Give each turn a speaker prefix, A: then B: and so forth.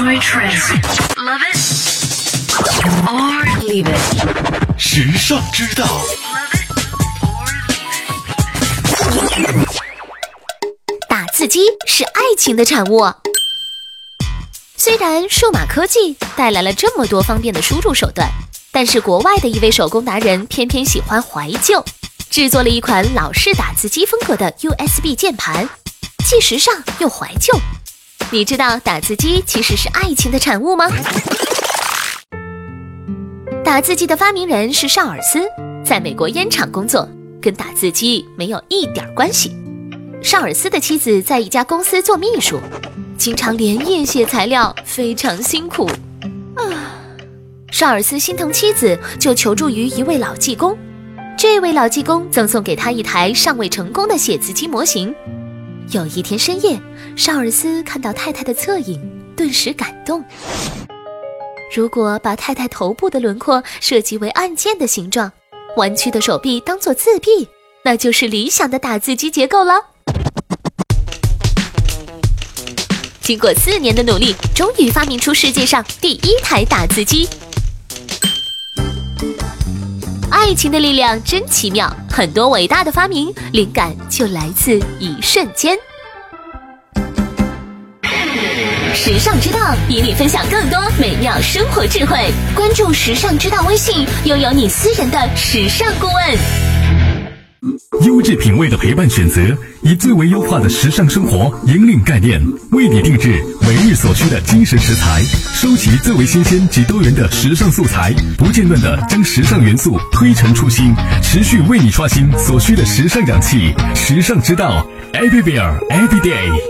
A: Enjoy trends. Love it or leave it.
B: 时尚之道.
C: 打字机是爱情的产物。虽然数码科技带来了这么多方便的输入手段，但是国外的一位手工达人偏偏喜欢怀旧，制作了一款老式打字机风格的 USB 键盘，既时尚又怀旧。你知道打字机其实是爱情的产物吗？打字机的发明人是绍尔斯，在美国烟厂工作，跟打字机没有一点关系。绍尔斯的妻子在一家公司做秘书，经常连夜写材料，非常辛苦。啊，绍尔斯心疼妻子，就求助于一位老技工。这位老技工赠送给他一台尚未成功的写字机模型。有一天深夜，绍尔斯看到太太的侧影，顿时感动。如果把太太头部的轮廓设计为按键的形状，弯曲的手臂当做字臂，那就是理想的打字机结构了。经过四年的努力，终于发明出世界上第一台打字机。爱情的力量真奇妙，很多伟大的发明灵感就来自一瞬间。时尚之道与你分享更多美妙生活智慧，关注时尚之道微信，拥有你私人的时尚顾问。
B: 优质品味的陪伴选择，以最为优化的时尚生活引领概念，为你定制每日所需的精神食材，收集最为新鲜及多元的时尚素材，不间断的将时尚元素推陈出新，持续为你刷新所需的时尚氧气。时尚之道，Everywhere Every Day。